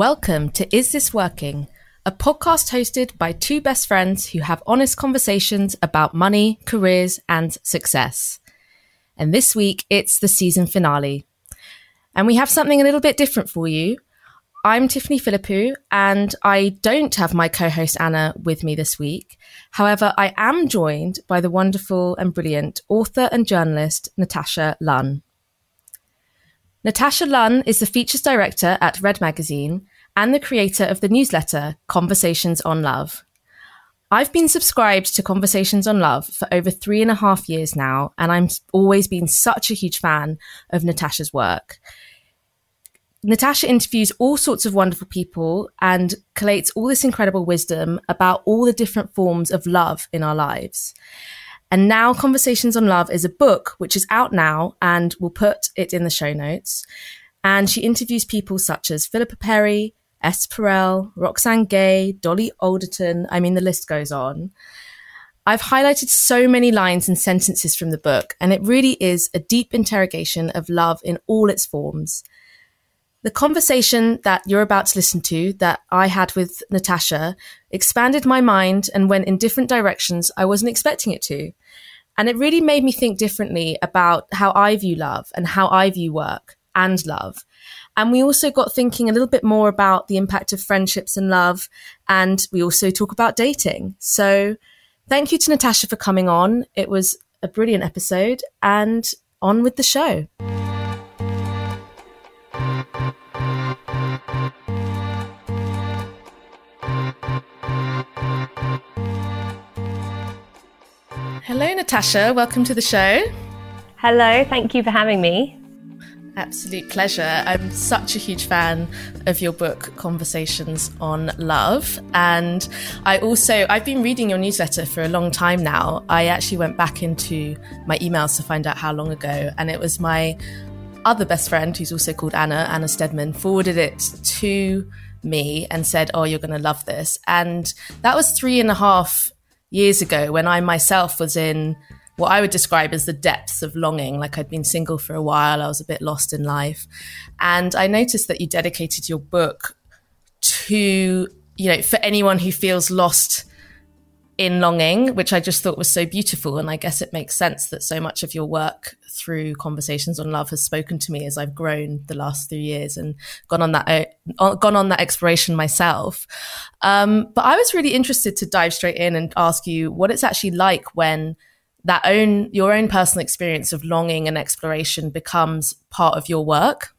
Welcome to Is This Working? A podcast hosted by two best friends who have honest conversations about money, careers, and success. And this week, it's the season finale. And we have something a little bit different for you. I'm Tiffany Philippou, and I don't have my co host Anna with me this week. However, I am joined by the wonderful and brilliant author and journalist Natasha Lunn. Natasha Lunn is the features director at Red Magazine and the creator of the newsletter Conversations on Love. I've been subscribed to Conversations on Love for over three and a half years now, and I'm always been such a huge fan of Natasha's work. Natasha interviews all sorts of wonderful people and collates all this incredible wisdom about all the different forms of love in our lives. And now Conversations on Love is a book which is out now and we'll put it in the show notes. And she interviews people such as Philippa Perry, Esther Perel, Roxane Gay, Dolly Alderton. I mean, the list goes on. I've highlighted so many lines and sentences from the book, and it really is a deep interrogation of love in all its forms. The conversation that you're about to listen to that I had with Natasha expanded my mind and went in different directions I wasn't expecting it to. And it really made me think differently about how I view love and how I view work and love. And we also got thinking a little bit more about the impact of friendships and love. And we also talk about dating. So thank you to Natasha for coming on. It was a brilliant episode and on with the show. Hello, Natasha. Welcome to the show. Hello. Thank you for having me. Absolute pleasure. I'm such a huge fan of your book, Conversations on Love. And I also, I've been reading your newsletter for a long time now. I actually went back into my emails to find out how long ago. And it was my other best friend, who's also called Anna, Anna Stedman, forwarded it to me and said, Oh, you're going to love this. And that was three and a half years ago when I myself was in what I would describe as the depths of longing. Like I'd been single for a while, I was a bit lost in life. And I noticed that you dedicated your book to, you know, for anyone who feels lost in longing, which I just thought was so beautiful. And I guess it makes sense that so much of your work through conversations on love has spoken to me as I've grown the last three years and gone on that uh, gone on that exploration myself. Um, but I was really interested to dive straight in and ask you what it's actually like when that own your own personal experience of longing and exploration becomes part of your work.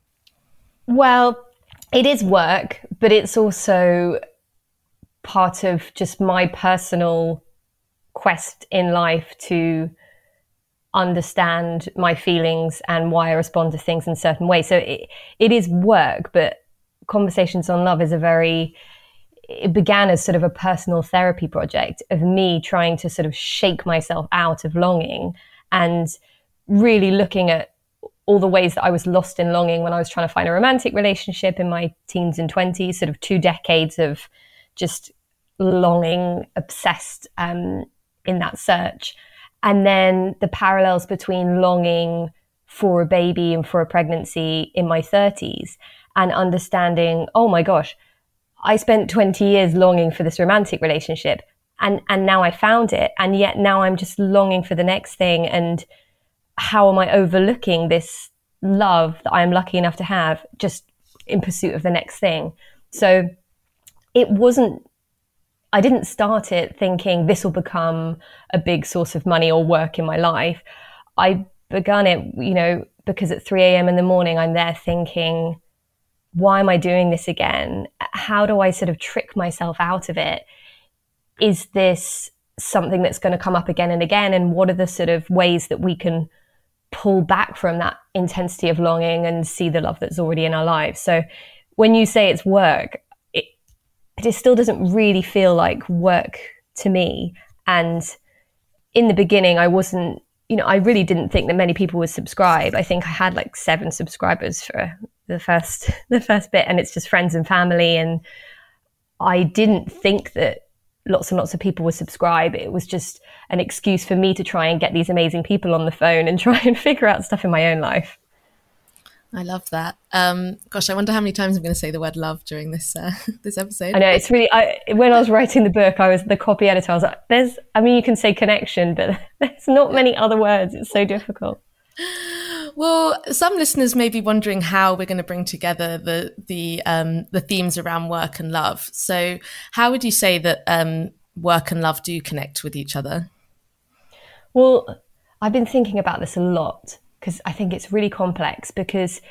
Well, it is work, but it's also part of just my personal quest in life to understand my feelings and why I respond to things in certain ways. So it, it is work, but Conversations on Love is a very, it began as sort of a personal therapy project of me trying to sort of shake myself out of longing and really looking at all the ways that I was lost in longing when I was trying to find a romantic relationship in my teens and 20s, sort of two decades of just longing, obsessed um, in that search. And then the parallels between longing for a baby and for a pregnancy in my 30s and understanding, oh my gosh, I spent 20 years longing for this romantic relationship and, and now I found it. And yet now I'm just longing for the next thing. And how am I overlooking this love that I am lucky enough to have just in pursuit of the next thing? So it wasn't I didn't start it thinking this will become a big source of money or work in my life. I began it, you know, because at 3 a.m. in the morning, I'm there thinking, why am I doing this again? How do I sort of trick myself out of it? Is this something that's going to come up again and again? And what are the sort of ways that we can pull back from that intensity of longing and see the love that's already in our lives? So when you say it's work, it it still doesn't really feel like work to me. And in the beginning, I wasn't, you know, I really didn't think that many people would subscribe. I think I had like seven subscribers for the first the first bit, and it's just friends and family. And I didn't think that lots and lots of people would subscribe. It was just an excuse for me to try and get these amazing people on the phone and try and figure out stuff in my own life. I love that. Um, gosh, I wonder how many times I'm going to say the word love during this uh, this episode. I know it's really. I, when I was writing the book, I was the copy editor. I was like, "There's, I mean, you can say connection, but there's not many other words. It's so difficult." Well, some listeners may be wondering how we're going to bring together the the um, the themes around work and love. So, how would you say that um, work and love do connect with each other? Well, I've been thinking about this a lot because I think it's really complex because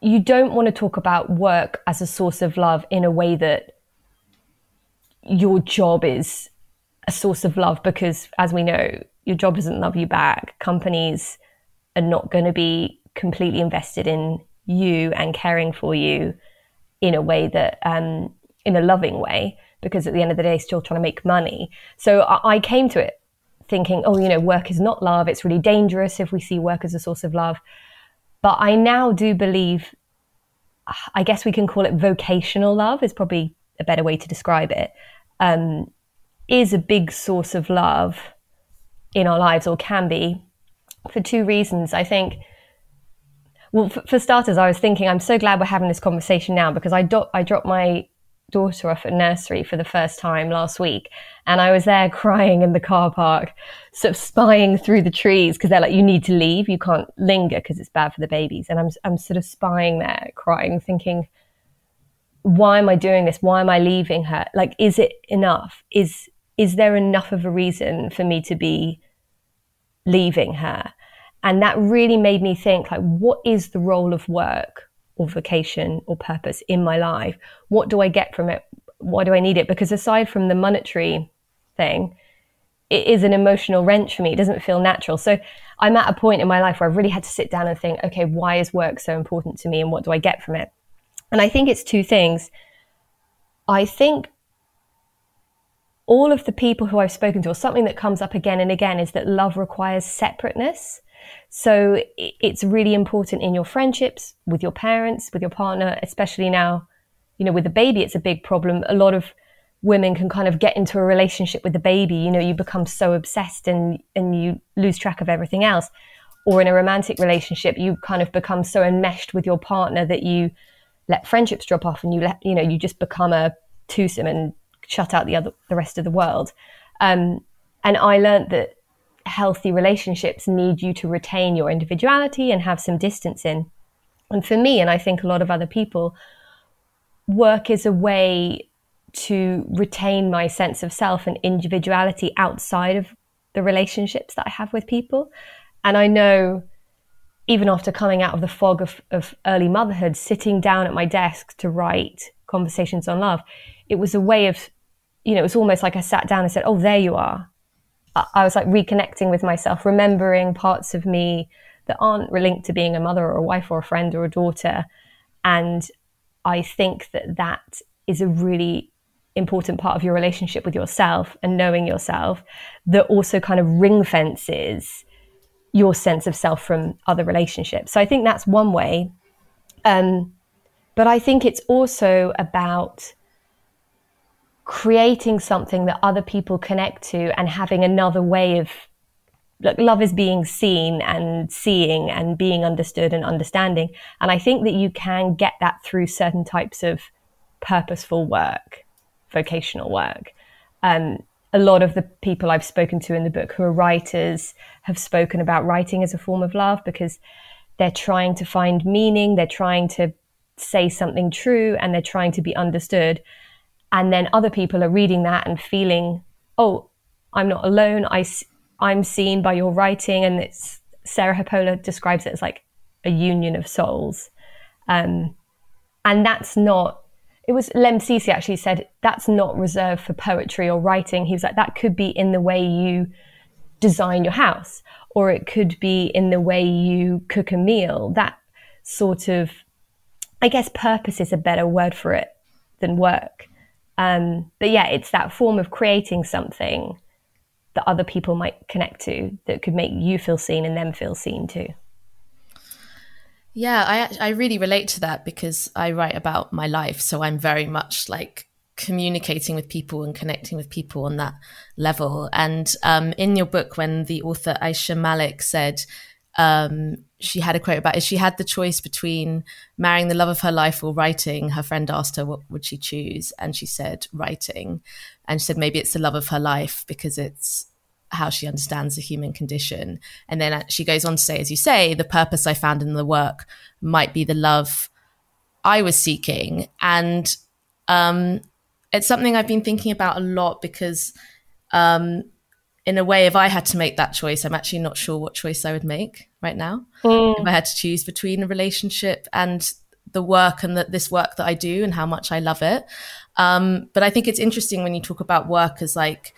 you don't want to talk about work as a source of love in a way that your job is a source of love because as we know your job doesn't love you back companies are not going to be completely invested in you and caring for you in a way that um, in a loving way because at the end of the day still trying to make money so I, I came to it thinking, oh, you know, work is not love. It's really dangerous if we see work as a source of love. But I now do believe, I guess we can call it vocational love, is probably a better way to describe it. Um, is a big source of love in our lives, or can be, for two reasons. I think, well, for, for starters, I was thinking, I'm so glad we're having this conversation now because I, do- I dropped my daughter off at nursery for the first time last week. And I was there crying in the car park, sort of spying through the trees because they're like, you need to leave. You can't linger because it's bad for the babies. And I'm, I'm sort of spying there, crying, thinking, why am I doing this? Why am I leaving her? Like, is it enough? Is, is there enough of a reason for me to be leaving her? And that really made me think, like, what is the role of work? or vocation or purpose in my life? What do I get from it? Why do I need it? Because aside from the monetary thing, it is an emotional wrench for me. It doesn't feel natural. So I'm at a point in my life where I've really had to sit down and think, okay, why is work so important to me and what do I get from it? And I think it's two things. I think all of the people who I've spoken to, or something that comes up again and again, is that love requires separateness. So it's really important in your friendships with your parents, with your partner, especially now, you know, with a baby, it's a big problem. A lot of women can kind of get into a relationship with the baby. You know, you become so obsessed and, and you lose track of everything else. Or in a romantic relationship, you kind of become so enmeshed with your partner that you let friendships drop off and you let, you know, you just become a twosome and shut out the other, the rest of the world. Um, and I learned that healthy relationships need you to retain your individuality and have some distance in. And for me, and I think a lot of other people, work is a way to retain my sense of self and individuality outside of the relationships that I have with people. And I know even after coming out of the fog of, of early motherhood, sitting down at my desk to write conversations on love, it was a way of, you know, it was almost like I sat down and said, Oh, there you are. I was like reconnecting with myself, remembering parts of me that aren't linked to being a mother or a wife or a friend or a daughter. And I think that that is a really important part of your relationship with yourself and knowing yourself that also kind of ring fences your sense of self from other relationships. So I think that's one way. Um, but I think it's also about creating something that other people connect to and having another way of like love is being seen and seeing and being understood and understanding. And i think that you can get that through certain types of purposeful work vocational work. Um, a lot of the people i've spoken to in the book who are writers have spoken about writing as a form of love because they're trying to find meaning they're trying to say something true and they're trying to be understood and then other people are reading that and feeling oh i'm not alone. I i'm seen by your writing. And it's sarah hepola describes it as like a union of souls. Um, and that's not it was Lemn Sissay actually said that's not reserved for poetry or writing. He was like that could be in the way you design your house or it could be in the way you cook a meal. That sort of i guess purpose is a better word for it than work um, but yeah, it's that form of creating something that other people might connect to that could make you feel seen and them feel seen too. Yeah, I I really relate to that because I write about my life, so I'm very much like communicating with people and connecting with people on that level. And um, in your book, when the author Ayisha Malik said, um, she had a quote about if she had the choice between marrying the love of her life or writing, her friend asked her what would she choose, and she said writing, and she said maybe it's the love of her life because it's how she understands the human condition. And then she goes on to say, as you say, the purpose I found in the work might be the love I was seeking, and um, it's something I've been thinking about a lot because. Um, in a way, if I had to make that choice, I'm actually not sure what choice I would make right now. Mm. If I had to choose between a relationship and the work and the, this work that I do and how much I love it. Um, but I think it's interesting when you talk about work as like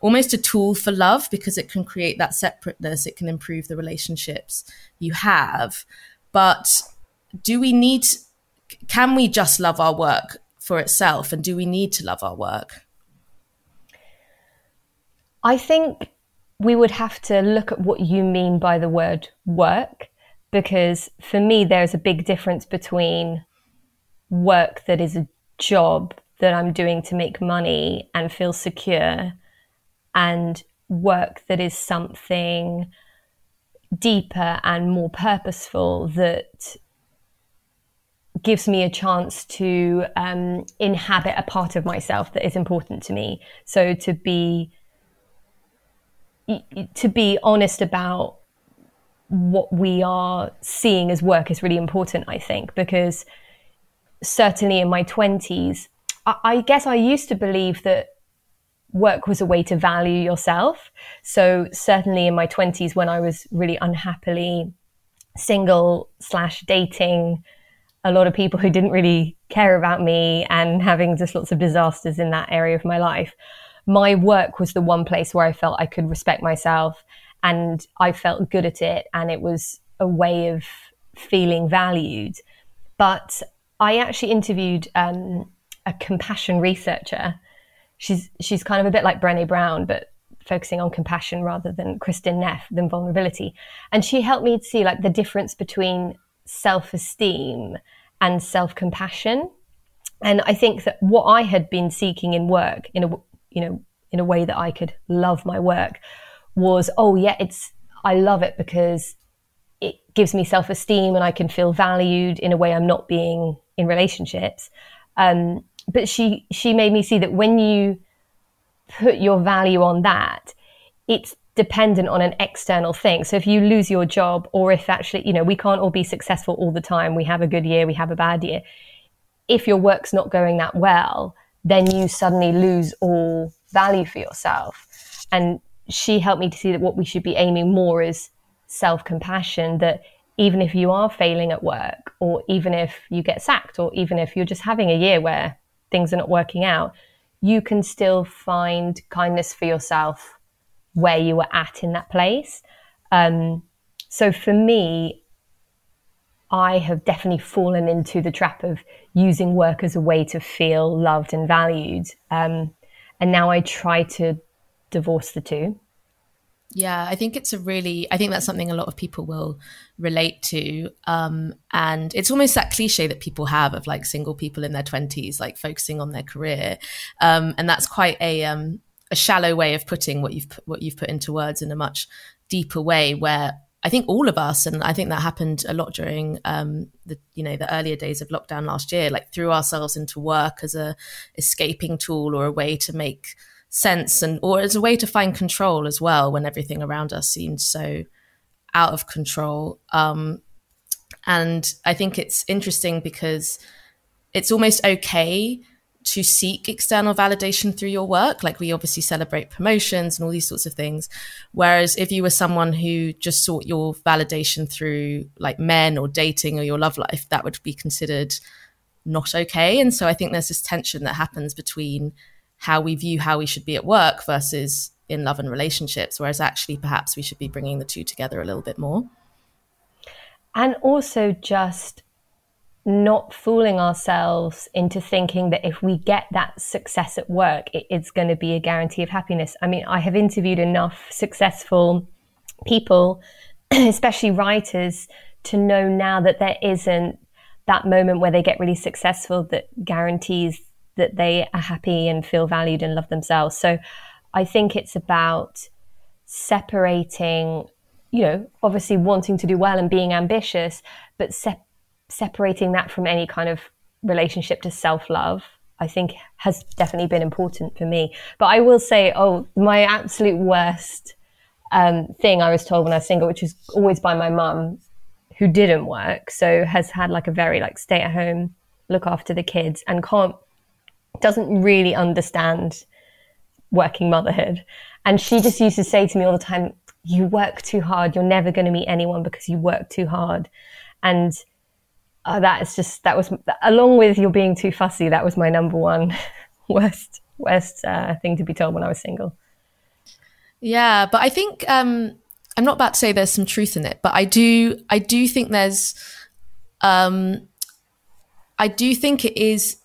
almost a tool for love because it can create that separateness, it can improve the relationships you have. But do we need, can we just love our work for itself? And do we need to love our work? I think we would have to look at what you mean by the word work, because for me, there's a big difference between work that is a job that I'm doing to make money and feel secure, and work that is something deeper and more purposeful that gives me a chance to um, inhabit a part of myself that is important to me. So to be to be honest about what we are seeing as work is really important, I think, because certainly in my 20s, I, I guess I used to believe that work was a way to value yourself. So certainly in my 20s, when I was really unhappily single slash dating a lot of people who didn't really care about me and having just lots of disasters in that area of my life my work was the one place where I felt I could respect myself and I felt good at it. And it was a way of feeling valued. But I actually interviewed um, a compassion researcher. She's, she's kind of a bit like Brené Brown, but focusing on compassion rather than Kristin Neff than vulnerability. And she helped me to see like the difference between self-esteem and self-compassion. And I think that what I had been seeking in work in a you know, in a way that I could love my work was, oh yeah, it's, I love it because it gives me self esteem and I can feel valued in a way I'm not being in relationships. Um, but she, she made me see that when you put your value on that, it's dependent on an external thing. So if you lose your job or if actually, you know, we can't all be successful all the time. We have a good year, we have a bad year. If your work's not going that well, then you suddenly lose all value for yourself. And she helped me to see that what we should be aiming more is self compassion, that even if you are failing at work, or even if you get sacked, or even if you're just having a year where things are not working out, you can still find kindness for yourself where you were at in that place. Um, so for me, I have definitely fallen into the trap of using work as a way to feel loved and valued. Um, and now I try to divorce the two. Yeah, I think it's a really, I think that's something a lot of people will relate to. Um, and it's almost that cliche that people have of like single people in their 20s, like focusing on their career. Um, and that's quite a, um, a shallow way of putting what you've, what you've put into words in a much deeper way where I think all of us, and I think that happened a lot during um, the you know the earlier days of lockdown last year, like threw ourselves into work as a escaping tool or a way to make sense and or as a way to find control as well when everything around us seemed so out of control. Um, and I think it's interesting because it's almost okay to seek external validation through your work. Like we obviously celebrate promotions and all these sorts of things. Whereas if you were someone who just sought your validation through like men or dating or your love life, that would be considered not okay. And so I think there's this tension that happens between how we view how we should be at work versus in love and relationships. Whereas actually, perhaps we should be bringing the two together a little bit more. And also just not fooling ourselves into thinking that if we get that success at work, it's going to be a guarantee of happiness. I mean, I have interviewed enough successful people, especially writers, to know now that there isn't that moment where they get really successful that guarantees that they are happy and feel valued and love themselves. So I think it's about separating you know, obviously wanting to do well and being ambitious, but se- separating that from any kind of relationship to self love, I think has definitely been important for me. But I will say, oh, my absolute worst um, thing I was told when I was single, which is always by my mum, who didn't work, so has had like a very like stay at home, look after the kids, and can't doesn't really understand working motherhood. And she just used to say to me all the time, You work too hard. You're never going to meet anyone because you work too hard. And uh, that is just, that was, along with you're being too fussy, that was my number one worst, worst uh, thing to be told when I was single. Yeah. But I think, um, I'm not about to say there's some truth in it, but I do, I do think there's, um, I do think it is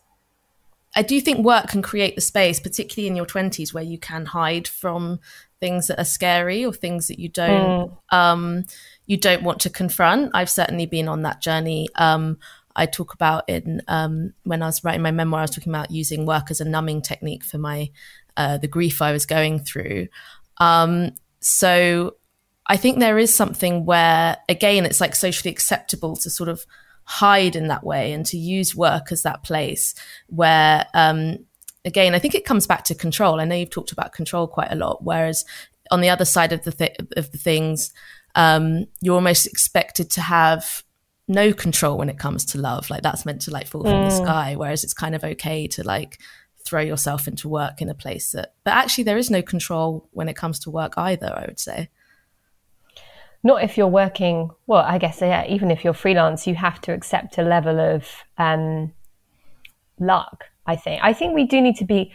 I do think work can create the space, particularly in your 20s, where you can hide from things that are scary or things that you don't mm. um, you don't want to confront. I've certainly been on that journey. Um, I talk about in um, when I was writing my memoir, I was talking about using work as a numbing technique for my uh, the grief I was going through. Um, so I think there is something where, again, it's like socially acceptable to sort of hide in that way and to use work as that place where um, again i think it comes back to control i know you've talked about control quite a lot whereas on the other side of the th- of the things um, you're almost expected to have no control when it comes to love. Like that's meant to like fall from mm. the sky whereas it's kind of okay to like throw yourself into work in a place that but actually there is no control when it comes to work either i would say. Not if you're working well i guess yeah even if you're freelance you have to accept a level of um, luck i think. I think we do need to be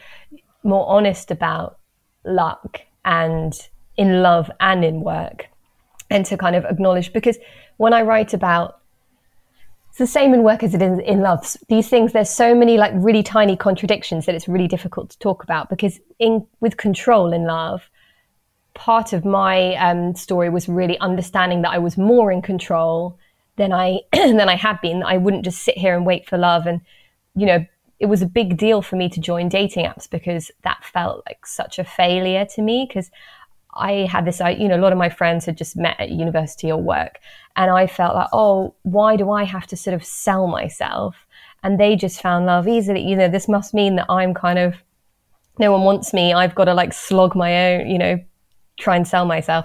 more honest about luck and in love and in work and to kind of acknowledge because when i write about it's the same in work as it is in love these things there's so many like really tiny contradictions that it's really difficult to talk about because in with control in love part of my um, story was really understanding that I was more in control than I than I had been. That I wouldn't just sit here and wait for love, and you know, it was a big deal for me to join dating apps because that felt like such a failure to me because I had this, you know, a lot of my friends had just met at university or work, and I felt like, oh, why do I have to sort of sell myself? And they just found love easily. You know, this must mean that I'm kind of no one wants me. I've got to like slog my own, you know, try and sell myself.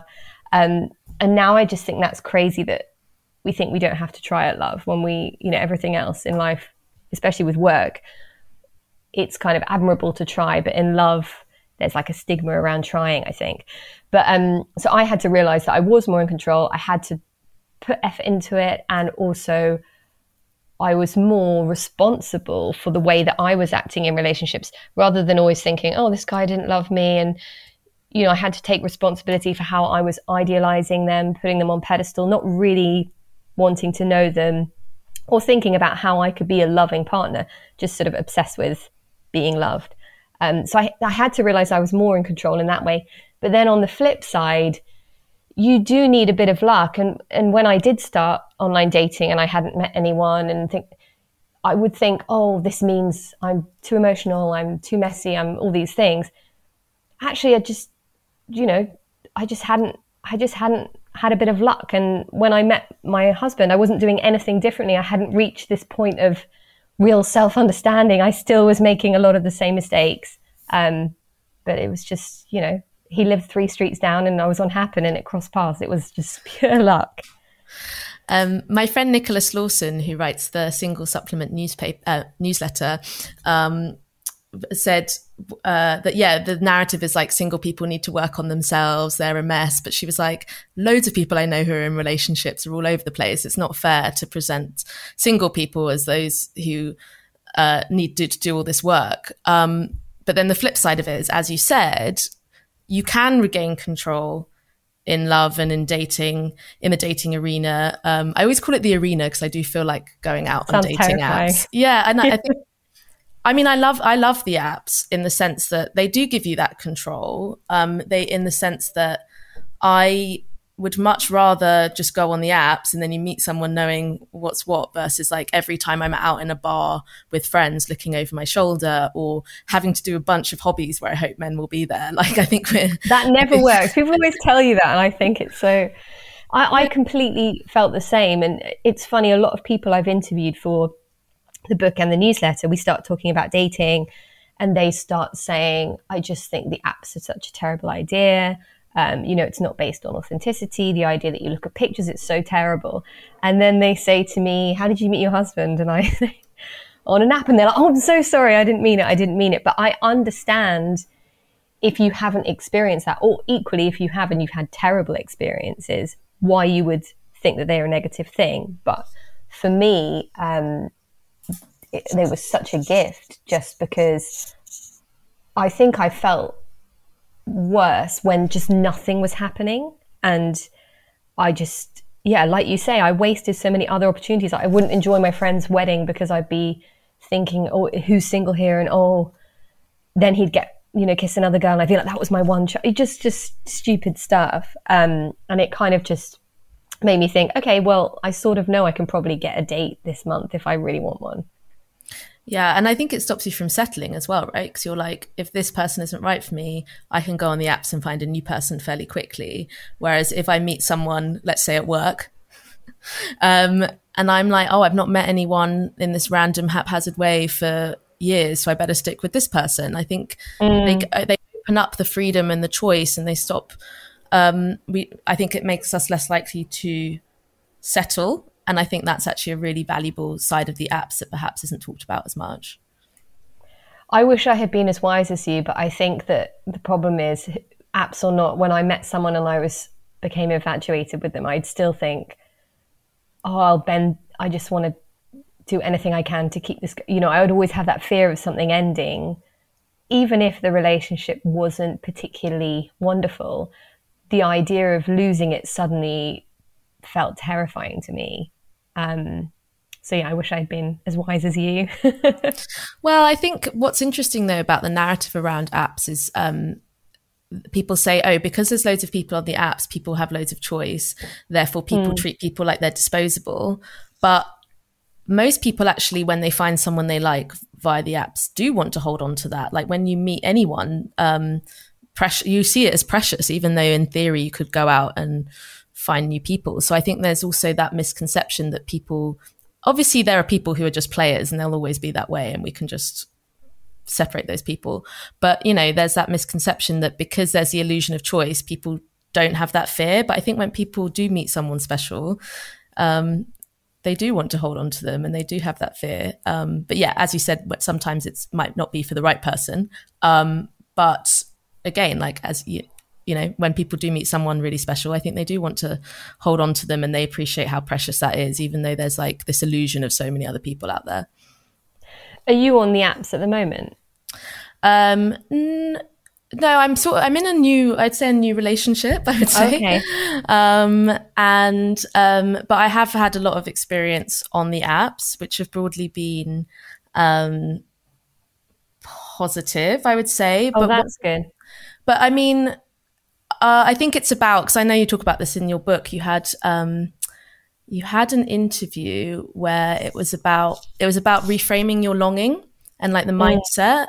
Um, and now I just think that's crazy that we think we don't have to try at love when we, you know, everything else in life, especially with work, it's kind of admirable to try, but in love, there's like a stigma around trying, I think. But um, so I had to realize that I was more in control. I had to put effort into it, and also I was more responsible for the way that I was acting in relationships, rather than always thinking, "Oh, this guy didn't love me," and you know, I had to take responsibility for how I was idealizing them, putting them on pedestal, not really wanting to know them or thinking about how I could be a loving partner, just sort of obsessed with being loved. Um, so I, I had to realize I was more in control in that way. But then on the flip side, you do need a bit of luck. And, and when I did start online dating and I hadn't met anyone and think, I would think, oh, this means I'm too emotional, I'm too messy, I'm all these things. Actually, I just you know, I just hadn't, I just hadn't had a bit of luck. And when I met my husband, I wasn't doing anything differently. I hadn't reached this point of real self understanding. I still was making a lot of the same mistakes. Um, but it was just, you know, he lived three streets down and I was on Happn and it crossed paths. It was just pure luck. Um, my friend Nicola Slawson, who writes the Single Supplement newspaper uh, newsletter, um, said uh, that yeah the narrative is like single people need to work on themselves they're a mess. But she was like loads of people i know who are in relationships are all over the place. It's not fair to present single people as those who uh, need to, to, do all this work. Um, but then the flip side of it is as you said you can regain control in love and in dating in the dating arena. Um, i always call it the arena because i do feel like going out Sounds on dating terrifying. apps. Yeah and I, I think I mean, I love I love the apps in the sense that they do give you that control. Um, they in the sense that I would much rather just go on the apps and then you meet someone knowing what's what versus like every time I'm out in a bar with friends looking over my shoulder or having to do a bunch of hobbies where I hope men will be there. Like I think we're that never works. People always tell you that, and I think it's so. I, I completely felt the same. And it's funny, a lot of people I've interviewed for the book and the newsletter, we start talking about dating and they start saying, I just think the apps are such a terrible idea. Um, you know, it's not based on authenticity. The idea that you look at pictures, it's so terrible. And then they say to me, How did you meet your husband? And I say, On an app. And they're like, Oh, I'm so sorry. I didn't mean it. I didn't mean it. But I understand if you haven't experienced that, or equally, if you have and you've had terrible experiences, why you would think that they're a negative thing. But for me, um, it, they were such a gift just because I think I felt worse when just nothing was happening. And I just, yeah, like you say, I wasted so many other opportunities. I wouldn't enjoy my friend's wedding because I'd be thinking, oh, who's single here? And oh, then he'd get, you know, kiss another girl. And I feel like that was my one. It just, just stupid stuff. Um, and it kind of just made me think, okay, well, I sort of know I can probably get a date this month if I really want one. Yeah, and I think it stops you from settling as well, right? Because you're like, if this person isn't right for me, I can go on the apps and find a new person fairly quickly. Whereas if I meet someone, let's say at work, um, and I'm like, oh, I've not met anyone in this random haphazard way for years, so I better stick with this person. I think mm. they they open up the freedom and the choice, and they stop. Um, we, I think it makes us less likely to settle and I think that's actually a really valuable side of the apps that perhaps isn't talked about as much. I wish I had been as wise as you, but I think that the problem is apps or not, when I met someone and I was became infatuated with them, I'd still think, oh, I'll bend, I just want to do anything I can to keep this, you know, I would always have that fear of something ending, even if the relationship wasn't particularly wonderful. The idea of losing it suddenly felt terrifying to me. Um, so yeah, I wish I'd been as wise as you. well, I think what's interesting though about the narrative around apps is um, people say, oh, because there's loads of people on the apps, people have loads of choice. Therefore, people mm. treat people like they're disposable. But most people actually, when they find someone they like via the apps, do want to hold on to that. Like when you meet anyone, um, precious, you see it as precious, even though in theory you could go out and find new people. So I think there's also that misconception that people, obviously, there are people who are just players and they'll always be that way, and we can just separate those people. But, you know, there's that misconception that because there's the illusion of choice, people don't have that fear. But I think when people do meet someone special, um, they do want to hold on to them and they do have that fear. Um, but yeah, as you said, but sometimes it might not be for the right person. Um, but again, like as you, you know, when people do meet someone really special, I think they do want to hold on to them and they appreciate how precious that is, even though there's like this illusion of so many other people out there. Are you on the apps at the moment? Um, n- no, I'm sort. Of, I'm in a new. I'd say a new relationship. I would say. Okay. Um, and um, but I have had a lot of experience on the apps, which have broadly been um positive. I would say. Oh, but that's what, good. But I mean, uh, I think it's about because I know you talk about this in your book. You had um, you had an interview where it was about it was about reframing your longing and like the mindset,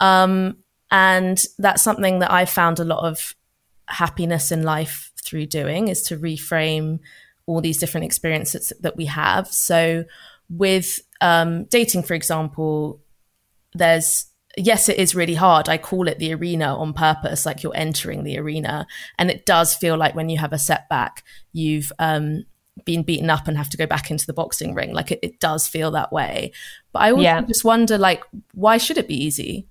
um, and that's something that I found a lot of happiness in life through doing is to reframe all these different experiences that we have. So with um, dating, for example, there's yes, it is really hard. I call it the arena on purpose, like you're entering the arena. And it does feel like when you have a setback, you've um, been beaten up and have to go back into the boxing ring. Like it, it does feel that way. But I also yeah. just wonder, like, why should it be easy?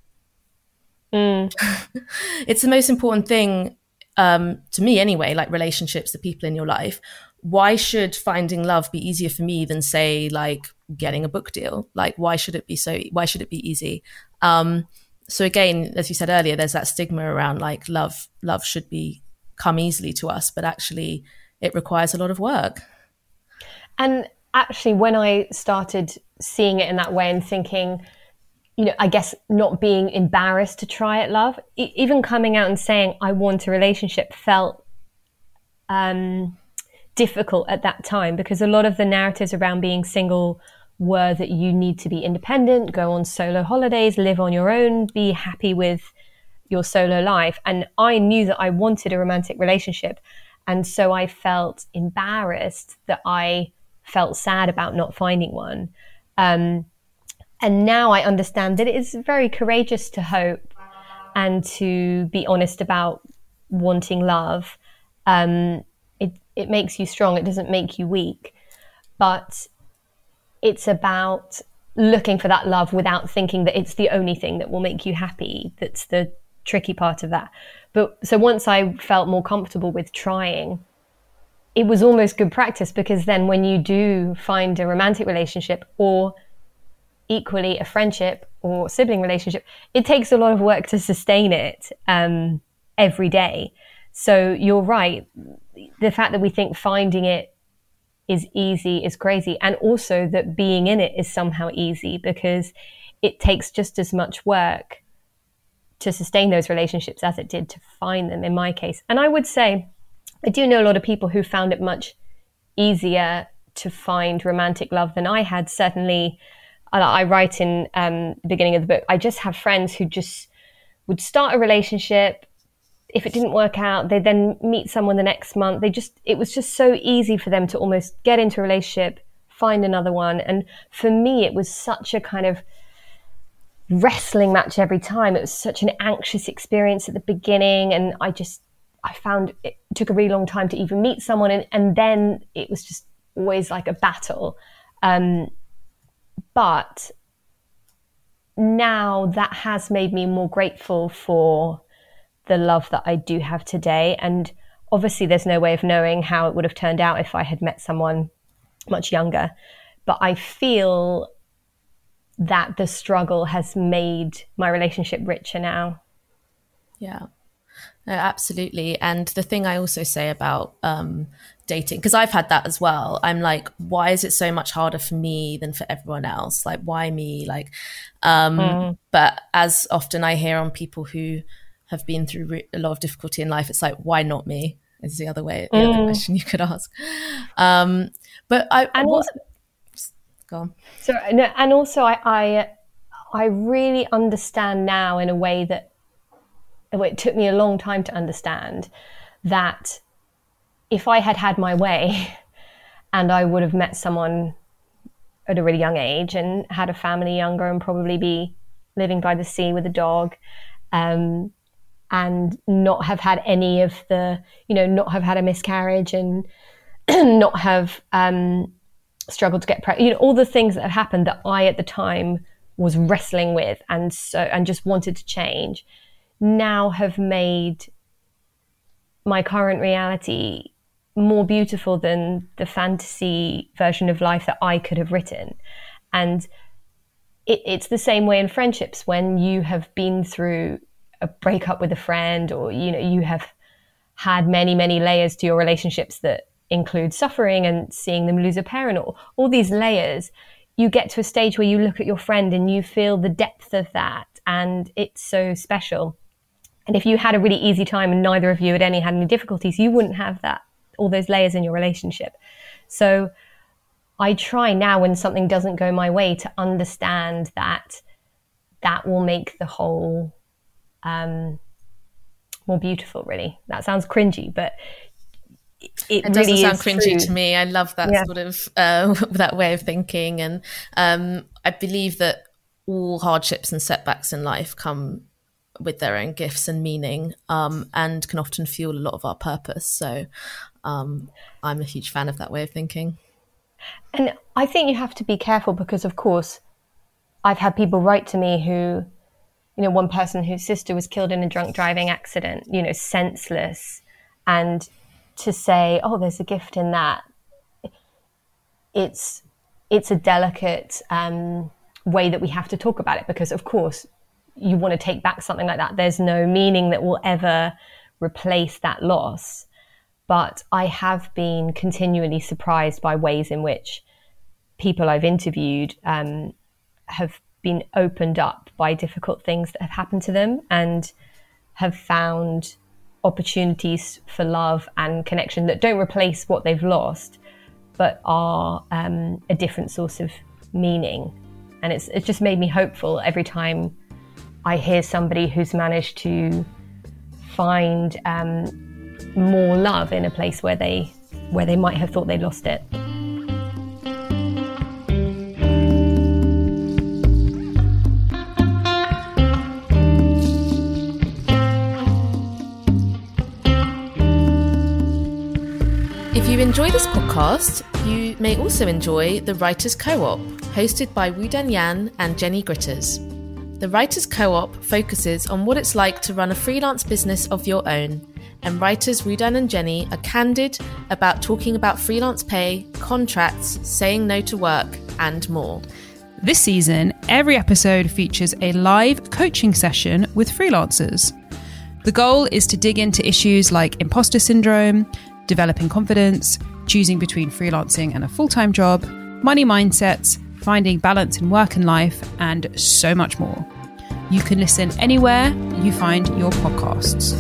Mm. it's the most important thing um, to me, anyway, like relationships, the people in your life. Why should finding love be easier for me than, say, like getting a book deal? Like, why should it be so? Why should it be easy? Um, so again, as you said earlier, there's that stigma around like love. Love should be come easily to us, but actually, it requires a lot of work. And actually, when I started seeing it in that way and thinking, you know, I guess not being embarrassed to try at love, e- even coming out and saying I want a relationship felt um, difficult at that time because a lot of the narratives around being single were that you need to be independent, go on solo holidays, live on your own, be happy with your solo life. And I knew that I wanted a romantic relationship. And so I felt embarrassed that I felt sad about not finding one. Um, and now I understand that it is very courageous to hope and to be honest about wanting love. Um, it, it makes you strong, it doesn't make you weak. But it's about looking for that love without thinking that it's the only thing that will make you happy. That's the tricky part of that. But so once I felt more comfortable with trying, it was almost good practice because then when you do find a romantic relationship or equally a friendship or sibling relationship, it takes a lot of work to sustain it um, every day. So you're right. The fact that we think finding it is easy is crazy. And also that being in it is somehow easy because it takes just as much work to sustain those relationships as it did to find them in my case. And I would say, I do know a lot of people who found it much easier to find romantic love than I had. Certainly, I write in um, the beginning of the book, I just have friends who just would start a relationship. If it didn't work out, they then meet someone the next month. They just, it was just so easy for them to almost get into a relationship, find another one. And for me, it was such a kind of wrestling match every time. It was such an anxious experience at the beginning. And I just, I found it took a really long time to even meet someone. And, and then it was just always like a battle. Um, but now that has made me more grateful for the love that I do have today. And obviously, there's no way of knowing how it would have turned out if I had met someone much younger. But I feel that the struggle has made my relationship richer now. Yeah. No, absolutely. And the thing I also say about um, dating, because I've had that as well. I'm like, why is it so much harder for me than for everyone else? Like, why me? Like, um, mm. but as often I hear on people who have been through re- a lot of difficulty in life, it's like, why not me? Is the other way, the mm. other question you could ask. Um, but I, and also, go on. So, no, and also I, I, I really understand now in a way that it took me a long time to understand that if I had had my way and I would have met someone at a really young age and had a family younger and probably be living by the sea with a dog um, and not have had any of the, you know, not have had a miscarriage and not have um, struggled to get pregnant, you know, all the things that have happened that I at the time was wrestling with and so, and just wanted to change now have made my current reality more beautiful than the fantasy version of life that I could have written. And it, it's the same way in friendships when you have been through a breakup with a friend or you know you have had many many layers to your relationships that include suffering and seeing them lose a parent or all these layers you get to a stage where you look at your friend and you feel the depth of that and it's so special and if you had a really easy time and neither of you had any had any difficulties, you wouldn't have that all those layers in your relationship. So I try now when something doesn't go my way to understand that that will make the whole um, more beautiful. Really, that sounds cringy, but it, it, really doesn't sound cringy true. to me. I love that yeah. sort of uh, that way of thinking, and um, I believe that all hardships and setbacks in life come with their own gifts and meaning um, and can often fuel a lot of our purpose. So um, I'm a huge fan of that way of thinking. And I think you have to be careful because, of course, I've had people write to me who, you know, one person whose sister was killed in a drunk driving accident, you know, senseless. And to say, oh, there's a gift in that, it's, it's a delicate um, way that we have to talk about it because, of course, you want to take back something like that. There's no meaning that will ever replace that loss. But I have been continually surprised by ways in which people I've interviewed um, have been opened up by difficult things that have happened to them and have found opportunities for love and connection that don't replace what they've lost, but are um, a different source of meaning. And it's, it's just made me hopeful every time I hear somebody who's managed to find um, more love in a place where they where they might have thought they lost it. This podcast, you may also enjoy the Writers Co-op, hosted by Wudan Yan and Jenni Gritters. The Writers Co op focuses on what it's like to run a freelance business of your own, and writers Woo-Dan and Jenni are candid about talking about freelance pay, contracts, saying no to work, and more. This season, every episode features a live coaching session with freelancers. The goal is to dig into issues like imposter syndrome, developing confidence, choosing between freelancing and a full time job, money mindsets, finding balance in work and life, and so much more. You can listen anywhere you find your podcasts.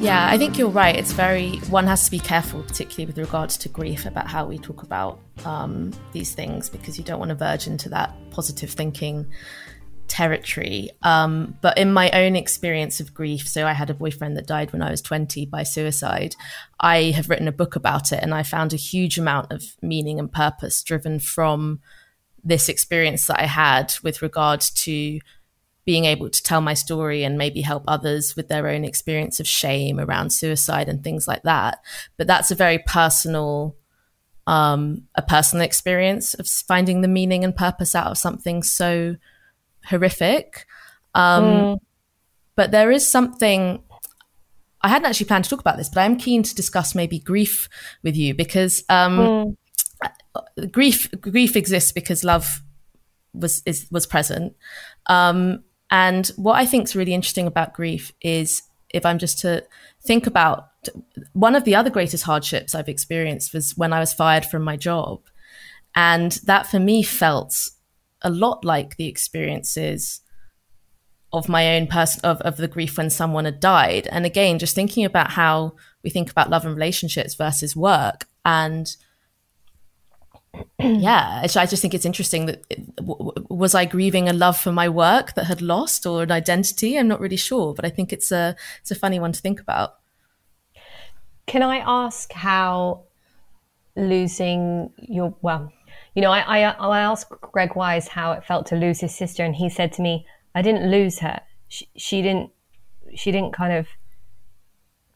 Yeah, I think you're right. It's very, one has to be careful, particularly with regards to grief, about how we talk about um, these things because you don't want to verge into that positive thinking territory. Um, but in my own experience of grief, so I had a boyfriend that died when I was 20 by suicide. I have written a book about it and I found a huge amount of meaning and purpose driven from this experience that I had with regard to being able to tell my story and maybe help others with their own experience of shame around suicide and things like that. But that's a very personal um, a personal experience of finding the meaning and purpose out of something so horrific. Um, mm. But there is something. I hadn't actually planned to talk about this, but I'm keen to discuss maybe grief with you because um, mm. grief grief exists because love was is, was present. Um, and what I think is really interesting about grief is if I'm just to think about one of the other greatest hardships I've experienced was when I was fired from my job. And that for me felt a lot like the experiences of my own person of, of the grief when someone had died. And again, just thinking about how we think about love and relationships versus work. And yeah, I just think it's interesting that was I grieving a love for my work that had lost or an identity? I'm not really sure, but I think it's a it's a funny one to think about. Can I ask how losing your well, you know, I, I, I asked Greg Wise how it felt to lose his sister, and he said to me, "I didn't lose her. She, she didn't. She didn't kind of.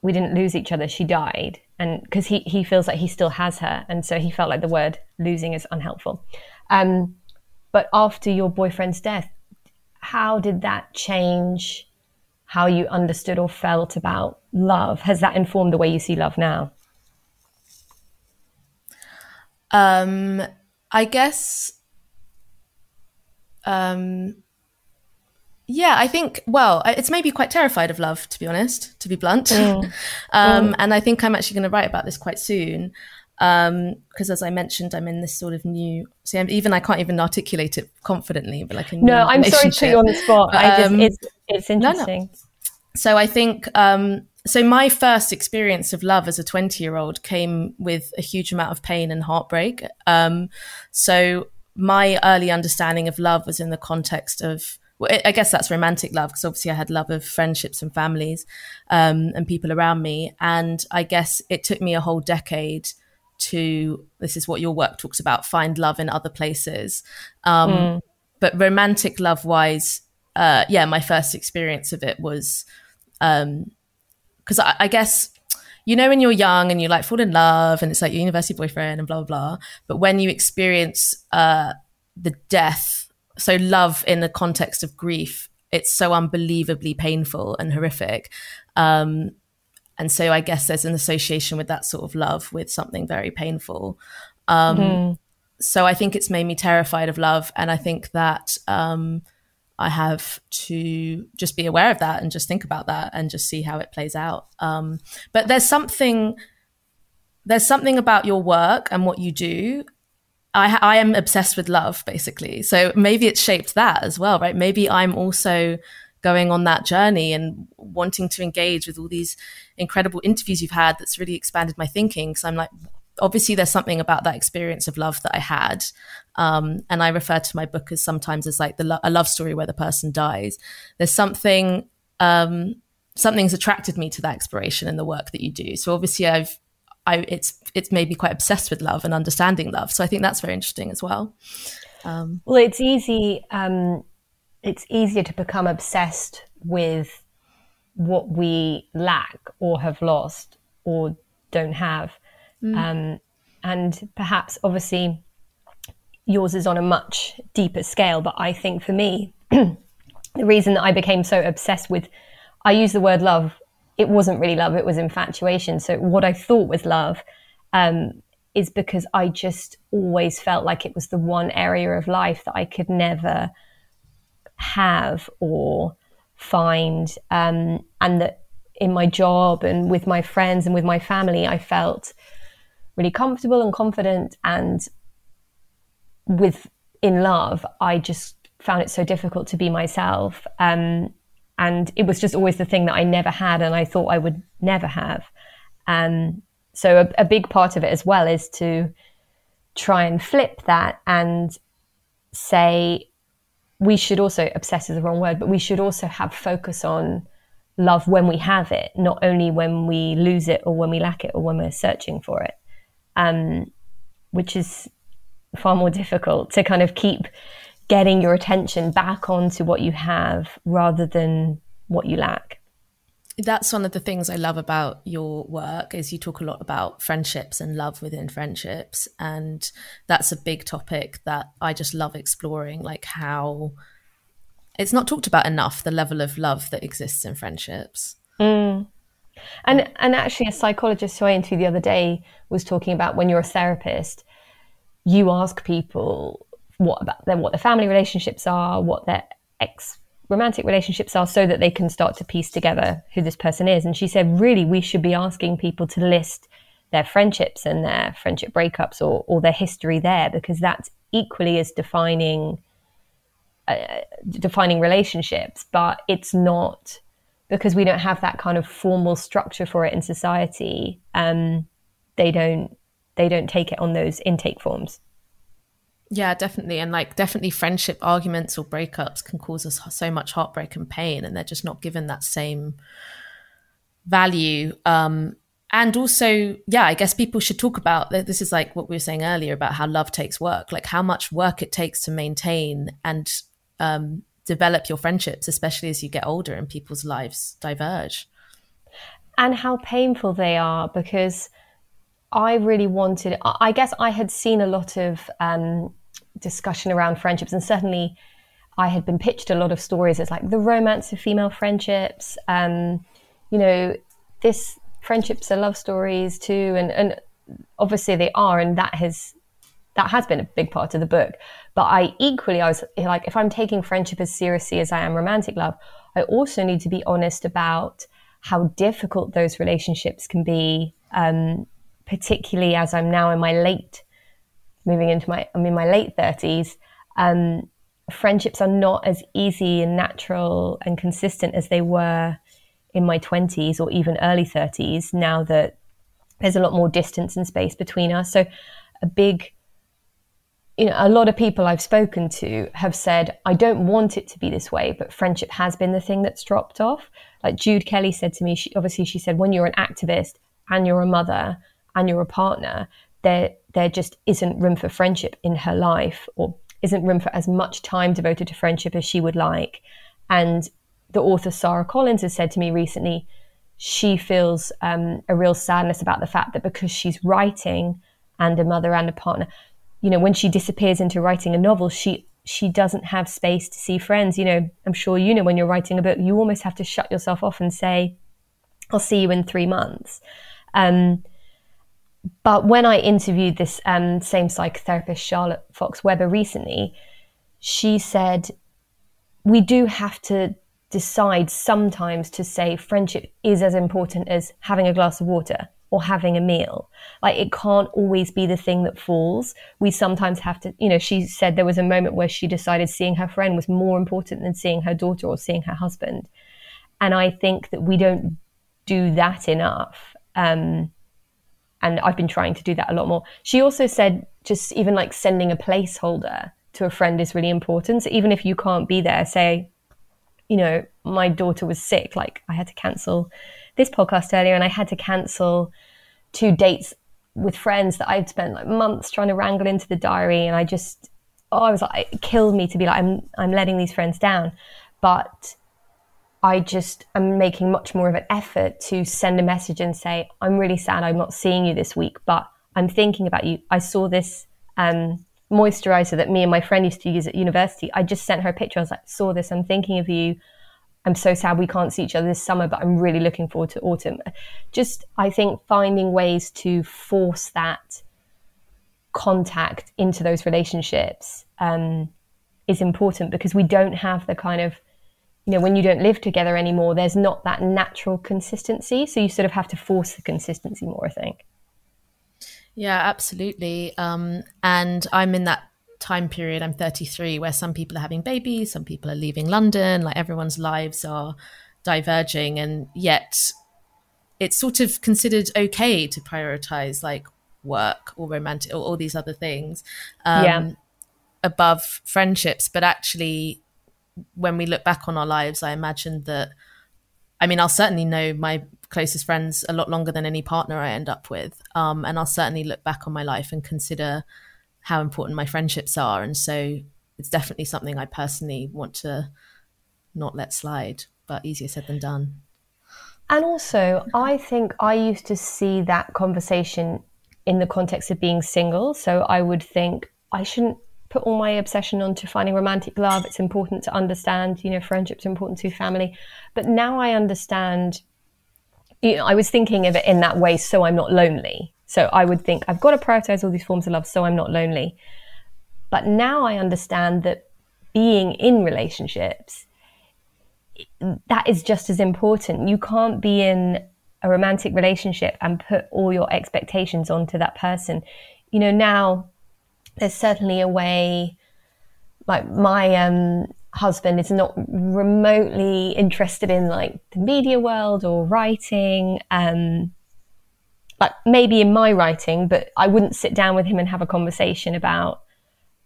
We didn't lose each other. She died, and because he he feels like he still has her, and so he felt like the word losing is unhelpful. Um, but after your boyfriend's death, how did that change how you understood or felt about love? Has that informed the way you see love now? Um, I guess, um, yeah, I think, well, it's maybe quite terrified of love, to be honest, to be blunt. Mm. um, mm. And I think I'm actually going to write about this quite soon. Because um, as I mentioned, I'm in this sort of new, see, I'm, even I can't even articulate it confidently, but like a No, I'm sorry to put you on the spot. But, just, um, it's, it's interesting. No, no. So I think um, so my first experience of love as a 20 year old came with a huge amount of pain and heartbreak. Um, so my early understanding of love was in the context of, well, I guess that's romantic love because obviously I had love of friendships and families um, and people around me. And I guess it took me a whole decade to, this is what your work talks about, find love in other places. Um, mm. But romantic love wise, uh, yeah, my first experience of it was um, because I, I guess you know when you're young and you like fall in love and it's like your university boyfriend and blah blah blah but when you experience uh, the death so love in the context of grief it's so unbelievably painful and horrific um, and so i guess there's an association with that sort of love with something very painful um, mm. so i think it's made me terrified of love and i think that um, I have to just be aware of that and just think about that and just see how it plays out. Um, but there's something, there's something about your work and what you do. I, I am obsessed with love, basically. So maybe it's shaped that as well, right? Maybe I'm also going on that journey and wanting to engage with all these incredible interviews you've had that's really expanded my thinking. So I'm like, obviously there's something about that experience of love that I had. Um, and I refer to my book as sometimes as like the lo- a love story where the person dies. There's something, um, something's attracted me to that exploration in the work that you do. So obviously I've, I, it's, it's made me quite obsessed with love and understanding love. So I think that's very interesting as well. Um, well, it's easy. Um, it's easier to become obsessed with what we lack or have lost or don't have. Mm. Um, and perhaps, obviously, yours is on a much deeper scale. But I think for me, the reason that I became so obsessed with, I use the word love, it wasn't really love, it was infatuation. So what I thought was love um, is because I just always felt like it was the one area of life that I could never have or find. Um, and that in my job and with my friends and with my family, I felt really comfortable and confident. And with in love, I just found it so difficult to be myself. Um, and it was just always the thing that I never had and I thought I would never have. Um, so a, a big part of it as well is to try and flip that and say we should also obsess is the wrong word, but we should also have focus on love when we have it, not only when we lose it or when we lack it or when we're searching for it, um, which is far more difficult to kind of keep getting your attention back onto what you have rather than what you lack. That's one of the things I love about your work is you talk a lot about friendships and love within friendships and that's a big topic that I just love exploring like how it's not talked about enough the level of love that exists in friendships. Mm. And and actually a psychologist who I interviewed the other day was talking about when you're a therapist you ask people what about them, what their family relationships are, what their ex romantic relationships are, so that they can start to piece together who this person is. And she said, really, we should be asking people to list their friendships and their friendship breakups or, or their history there, because that's equally as defining uh, defining relationships. But it's not because we don't have that kind of formal structure for it in society. Um, they don't they don't take it on those intake forms. Yeah, definitely. And like, definitely friendship arguments or breakups can cause us so much heartbreak and pain, and they're just not given that same value. Um, and also, yeah, I guess people should talk about this is like what we were saying earlier about how love takes work, like how much work it takes to maintain and um, develop your friendships, especially as you get older and people's lives diverge. And how painful they are because I really wanted, I guess I had seen a lot of um, discussion around friendships, and certainly I had been pitched a lot of stories as like the romance of female friendships. Um, you know, this friendships are love stories too, and, and obviously they are, and that has that has been a big part of the book. But I equally, I was like, if I'm taking friendship as seriously as I am romantic love, I also need to be honest about how difficult those relationships can be. Um, particularly as I'm now in my late, moving into my, I'm in my late 30s, um, friendships are not as easy and natural and consistent as they were in my 20s or even early 30s now that there's a lot more distance and space between us. So, a big, you know, a lot of people I've spoken to have said, I don't want it to be this way, but friendship has been the thing that's dropped off. Like Jude Kelly said to me, she, obviously, she said, when you're an activist and you're a mother, and you're a partner, there there just isn't room for friendship in her life, or isn't room for as much time devoted to friendship as she would like. And the author Sarah Collins has said to me recently, she feels um, a real sadness about the fact that because she's writing and a mother and a partner, you know, when she disappears into writing a novel, she she doesn't have space to see friends. You know, I'm sure you know when you're writing a book, you almost have to shut yourself off and say, "I'll see you in three months." Um, but when I interviewed this um, same psychotherapist, Charlotte Fox Weber, recently, she said, We do have to decide sometimes to say friendship is as important as having a glass of water or having a meal. Like it can't always be the thing that falls. We sometimes have to, you know, she said there was a moment where she decided seeing her friend was more important than seeing her daughter or seeing her husband. And I think that we don't do that enough. Um, and I've been trying to do that a lot more. She also said just even like sending a placeholder to a friend is really important. So even if you can't be there, say, you know, my daughter was sick, like I had to cancel this podcast earlier and I had to cancel two dates with friends that I'd spent like months trying to wrangle into the diary and I just oh I was like it killed me to be like I'm I'm letting these friends down. But I just am making much more of an effort to send a message and say, I'm really sad I'm not seeing you this week, but I'm thinking about you. I saw this um, moisturizer that me and my friend used to use at university. I just sent her a picture. I was like, saw this. I'm thinking of you. I'm so sad we can't see each other this summer, but I'm really looking forward to autumn. Just, I think, finding ways to force that contact into those relationships um, is important because we don't have the kind of you know, when you don't live together anymore, there's not that natural consistency. So you sort of have to force the consistency more, I think. Yeah, absolutely. Um, and I'm in that time period, I'm 33, where some people are having babies, some people are leaving London, like everyone's lives are diverging. And yet it's sort of considered okay to prioritize like work or romantic or all these other things um, yeah. above friendships. But actually, when we look back on our lives, I imagine that, I mean, I'll certainly know my closest friends a lot longer than any partner I end up with. Um, and I'll certainly look back on my life and consider how important my friendships are. And so it's definitely something I personally want to not let slide, but easier said than done. And also, I think I used to see that conversation in the context of being single. So I would think I shouldn't put all my obsession onto finding romantic love. It's important to understand, you know, friendship's are important to family. But now I understand, you know, I was thinking of it in that way so I'm not lonely. So I would think I've got to prioritize all these forms of love so I'm not lonely. But now I understand that being in relationships, that is just as important. You can't be in a romantic relationship and put all your expectations onto that person. You know, now there's certainly a way like my um, husband is not remotely interested in like the media world or writing um, like maybe in my writing but i wouldn't sit down with him and have a conversation about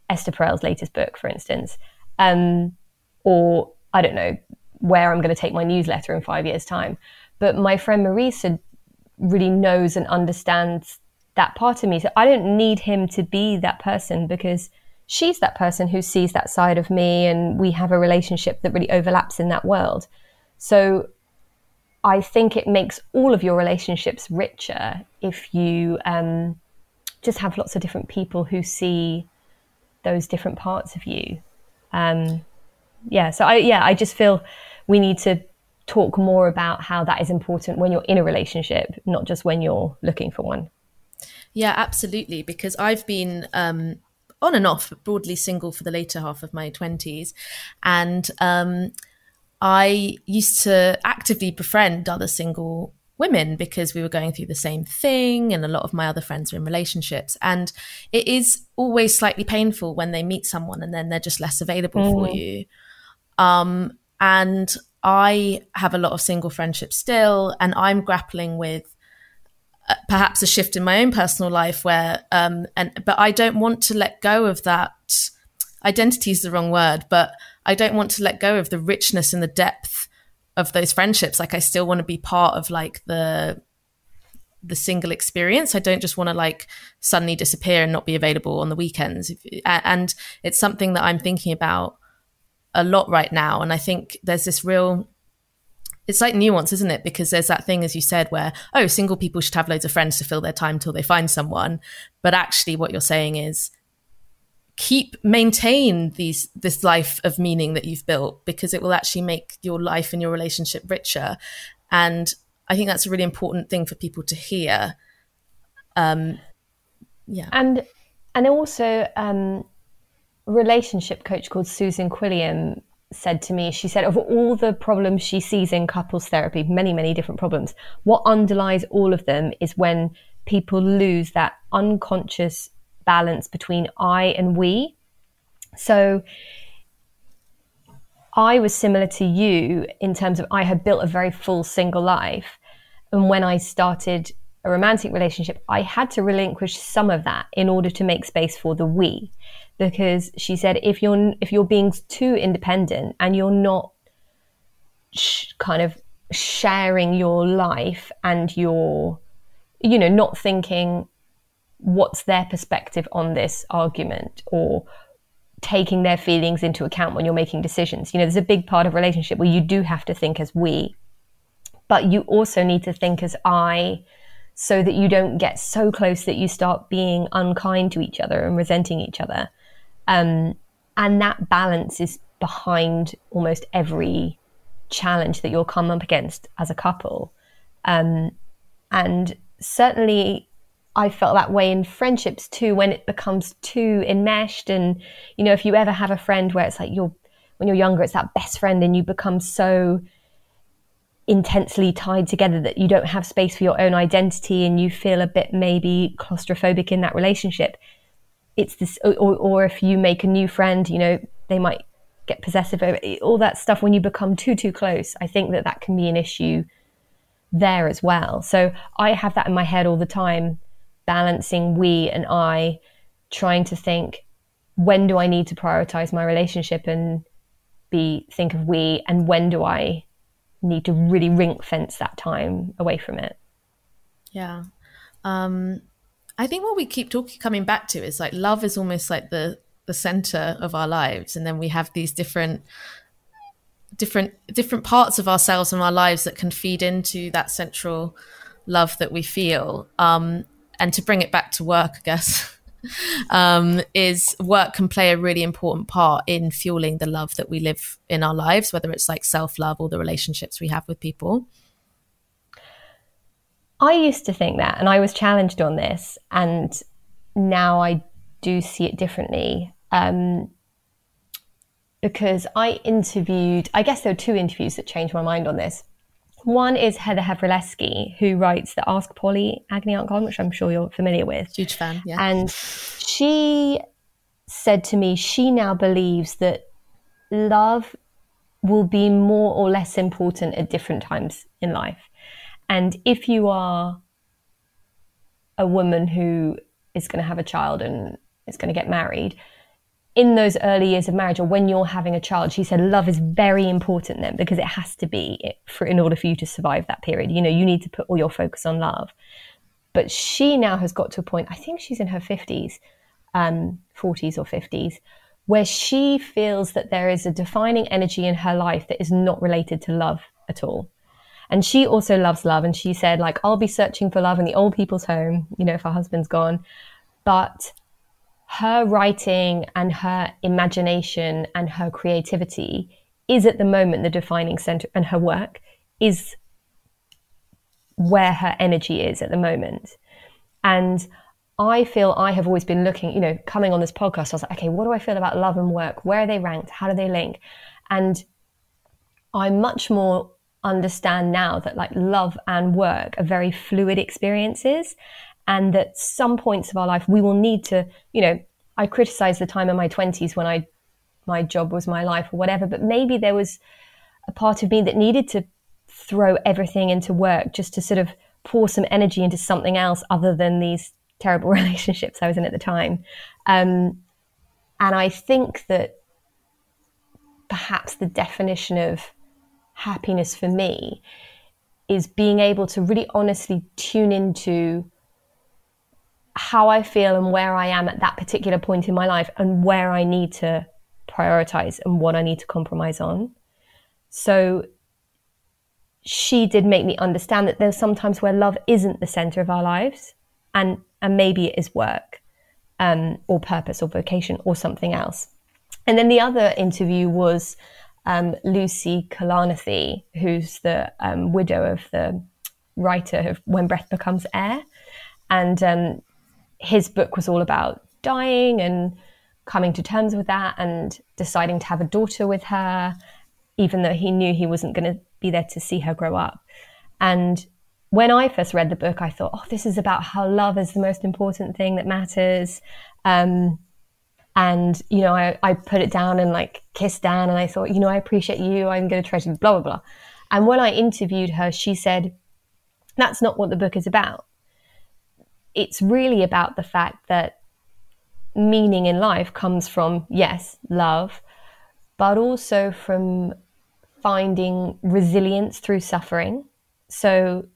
esther perel's latest book for instance um, or i don't know where i'm going to take my newsletter in five years time but my friend marisa really knows and understands that part of me. So I don't need him to be that person because she's that person who sees that side of me and we have a relationship that really overlaps in that world. So I think it makes all of your relationships richer if you um, just have lots of different people who see those different parts of you. Um, yeah, so I yeah, I just feel we need to talk more about how that is important when you're in a relationship, not just when you're looking for one. Yeah, absolutely. Because I've been um, on and off, broadly single for the later half of my 20s. And um, I used to actively befriend other single women because we were going through the same thing and a lot of my other friends are in relationships. And it is always slightly painful when they meet someone and then they're just less available mm. for you. Um, and i have a lot of single friendships still and i'm grappling with perhaps a shift in my own personal life where um and but I don't want to let go of that. Identity is the wrong word but I don't want to let go of the richness and the depth of those friendships like I still want to be part of like the the single experience I don't just want to like suddenly disappear and not be available on the weekends and it's something that I'm thinking about a lot right now and I think there's this real it's like nuance, isn't it? Because there's that thing, as you said, where, oh, single people should have loads of friends to fill their time till they find someone. But actually, what you're saying is keep, maintain these, this life of meaning that you've built because it will actually make your life and your relationship richer. And I think that's a really important thing for people to hear. Um, yeah. And, and also, um, relationship coach called Susan Quilliam said to me, she said, of all the problems she sees in couples therapy, many, many different problems, what underlies all of them is when people lose that unconscious balance between I and we. So I was similar to you in terms of I had built a very full single life. And when I started a romantic relationship, I had to relinquish some of that in order to make space for the we. Because she said, if you're if you're being too independent and you're not sh- kind of sharing your life and your, you know, not thinking what's their perspective on this argument or taking their feelings into account when you're making decisions. You know, there's a big part of relationship where you do have to think as we, but you also need to think as I so that you don't get so close that you start being unkind to each other and resenting each other. Um, and that balance is behind almost every challenge that you'll come up against as a couple. Um, and certainly, I felt that way in friendships too, when it becomes too enmeshed. And, you know, if you ever have a friend where it's like you're, when you're younger, it's that best friend and you become so intensely tied together that you don't have space for your own identity and you feel a bit maybe claustrophobic in that relationship. It's this or, or if you make a new friend you know they might get possessive over all that stuff when you become too too close. I think that that can be an issue there as well. So i have that in my head all the time balancing we and i trying to think when do i need to prioritize my relationship and be think of we and when do i need to really ring fence that time away from it. Yeah. Um, I think what we keep talking coming back to is like love is almost like the the center of our lives, and then we have these different different different parts of ourselves and our lives that can feed into that central love that we feel. Um, and to bring it back to work, I guess. um, is work can play a really important part in fueling the love that we live in our lives, whether it's like self love or the relationships we have with people. I used to think that, and I was challenged on this, and now I do see it differently. Um, because I interviewed, I guess there were two interviews that changed my mind on this. One is Heather Havrilesky, who writes the Ask Polly Agony Aunt Gone, which I'm sure you're familiar with. Huge fan, yeah. And she said to me she now believes that love will be more or less important at different times in life. And if you are a woman who is going to have a child and is going to get married, in those early years of marriage or when you're having a child, she said love is very important then because it has to be for in order for you to survive that period. You know, you need to put all your focus on love. But she now has got to a point, I think she's in her 50s, um, 40s or 50s, where she feels that there is a defining energy in her life that is not related to love at all. And she also loves love. And she said, like, I'll be searching for love in the old people's home, you know, if her husband's gone. But her writing and her imagination and her creativity is at the moment the defining center and her work is where her energy is at the moment. And i feel i have always been looking you know coming on this podcast i was like okay what do i feel about love and work? Where are they ranked? How do they link? And i much more understand now that like love and work are very fluid experiences and that some points of our life we will need to, you know, I criticize the time in my 20s when I my job was my life or whatever, but maybe there was a part of me that needed to throw everything into work just to sort of pour some energy into something else other than these terrible relationships I was in at the time. Um, and I think that perhaps the definition of happiness for me is being able to really honestly tune into how I feel and where I am at that particular point in my life and where I need to prioritize and what I need to compromise on. So she did make me understand that there's sometimes where love isn't the center of our lives and and maybe it is work um, or purpose or vocation or something else. And then the other interview was um, Lucy Kalanithi, who's the um, widow of the writer of When Breath Becomes Air. And um, his book was all about dying and coming to terms with that and deciding to have a daughter with her, even though he knew he wasn't going to be there to see her grow up. And when I first read the book, I thought, oh, this is about how love is the most important thing that matters. Um, and, you know, I, I put it down and like kissed Dan and I thought, you know, I appreciate you. I'm going to treasure blah, blah, blah. And when I interviewed her, she said, that's not what the book is about it's really about the fact that meaning in life comes from, yes, love, but also from finding resilience through suffering. So,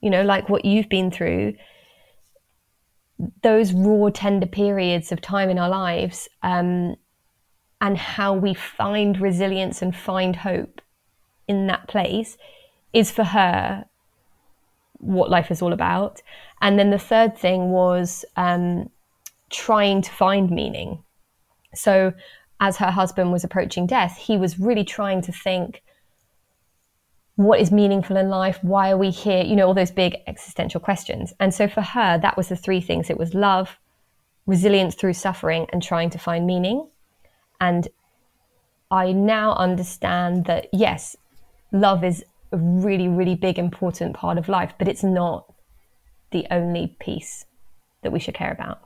you know, like what you've been through, those raw, tender periods of time in our lives, um, and how we find resilience and find hope in that place is for her what life is all about. And then the third thing was um, trying to find meaning. So, as her husband was approaching death, he was really trying to think what is meaningful in life? Why are we here? You know, all those big existential questions. And so for her, that was the three things it was love, resilience through suffering, and trying to find meaning. And I now understand that, yes, love is a really, really big, important part of life, but it's not the only piece that we should care about.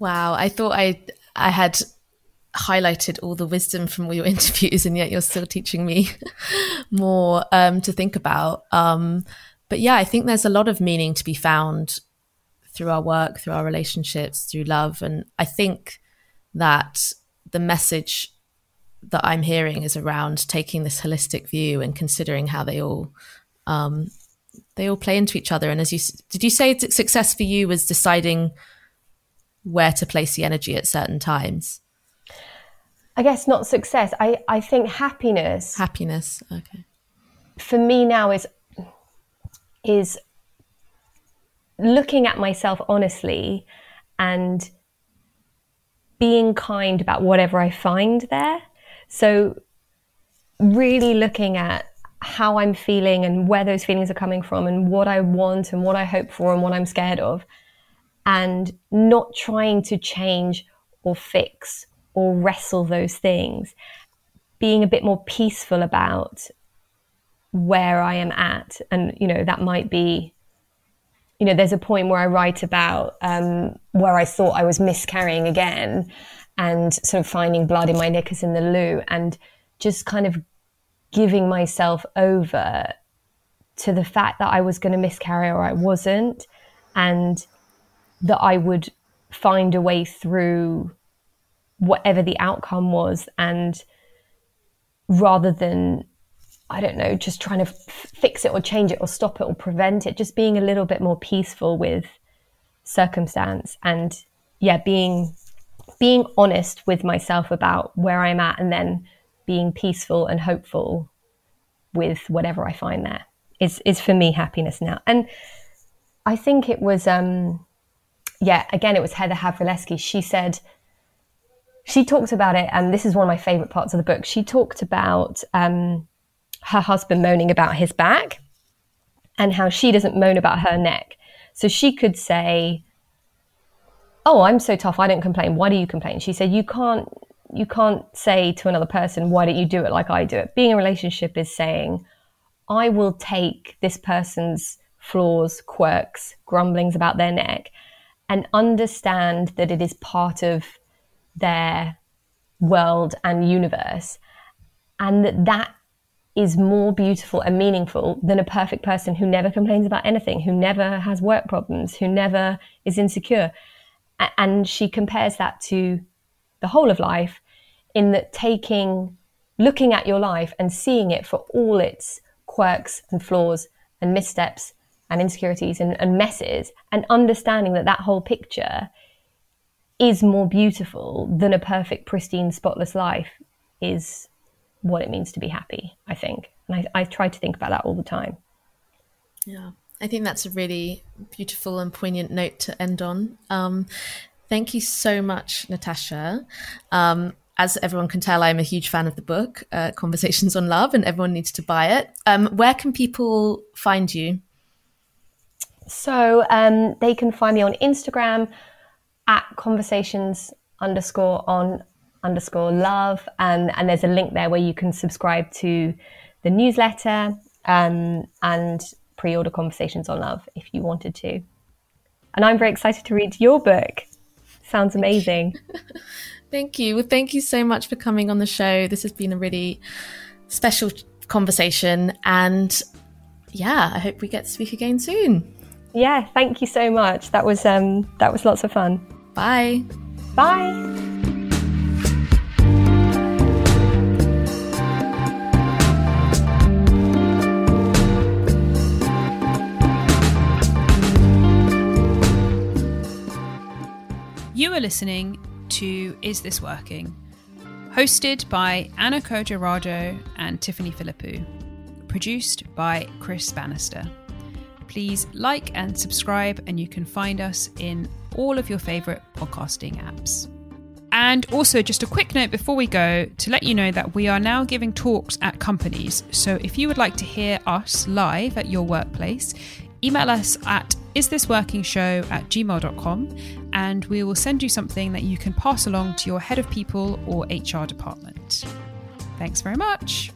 Wow, I thought I I had highlighted all the wisdom from all your interviews, and yet you're still teaching me more um, to think about. Um, but yeah, I think there's a lot of meaning to be found through our work, through our relationships, through love, and I think that the message that I'm hearing is around taking this holistic view and considering how they all um, they all play into each other. And as you did, you say success for you was deciding where to place the energy at certain times. I guess not success. I, I think happiness. Happiness. Okay. For me now is is looking at myself honestly and being kind about whatever I find there. So, really looking at how I'm feeling and where those feelings are coming from and what I want and what I hope for and what I'm scared of, and not trying to change or fix or wrestle those things, being a bit more peaceful about where I am at. And, you know, that might be, you know, there's a point where I write about um, where I thought I was miscarrying again and sort of finding blood in my knickers in the loo and just kind of giving myself over to the fact that I was going to miscarry or I wasn't, and that I would find a way through whatever the outcome was. And rather than, I don't know, just trying to f- fix it or change it or stop it or prevent it, just being a little bit more peaceful with circumstance and, yeah, being being honest with myself about where I'm at and then being peaceful and hopeful with whatever I find there is is for me happiness now. And I think it was um yeah, again it was Heather Havrilesky. She said she talked about it, and this is one of my favorite parts of the book. She talked about um, her husband moaning about his back and how she doesn't moan about her neck. So she could say, oh, I'm so tough, I don't complain. Why do you complain? She said, you can't, you can't say to another person, why don't you do it like I do it? Being in a relationship is saying, I will take this person's flaws, quirks, grumblings about their neck and understand that it is part of their world and universe. And that that is more beautiful and meaningful than a perfect person who never complains about anything, who never has work problems, who never is insecure and she compares that to the whole of life in that taking looking at your life and seeing it for all its quirks and flaws and missteps and insecurities and, and messes and understanding that that whole picture is more beautiful than a perfect pristine spotless life is what it means to be happy i think. And I, I try to think about that all the time. Yeah I think that's a really beautiful and poignant note to end on. Um, thank you so much, Natasha. Um, as everyone can tell, I'm a huge fan of the book, uh, Conversations on Love, and everyone needs to buy it. Um, where can people find you? So um, they can find me on Instagram at conversations underscore on underscore love, and and there's a link there where you can subscribe to the newsletter um, and pre order Conversations on Love if you wanted to. And I'm very excited to read your book. Sounds amazing. thank you. Well, thank you so much for coming on the show. This has been a really special conversation. And yeah, I hope we get to speak again soon. Yeah, thank you so much. That was um, that was lots of fun. Bye. Bye. Are listening to Is This Working? Hosted by Anna Codrea-Rado and Tiffany Philippou. Produced by Chris Bannister. Please like and subscribe, and you can find us in all of your favourite podcasting apps. And also, just a quick note before we go to let you know that we are now giving talks at companies. So if you would like to hear us live at your workplace, email us at isthisworkingshow at gmail.com and we will send you something that you can pass along to your head of people or HR department. Thanks very much.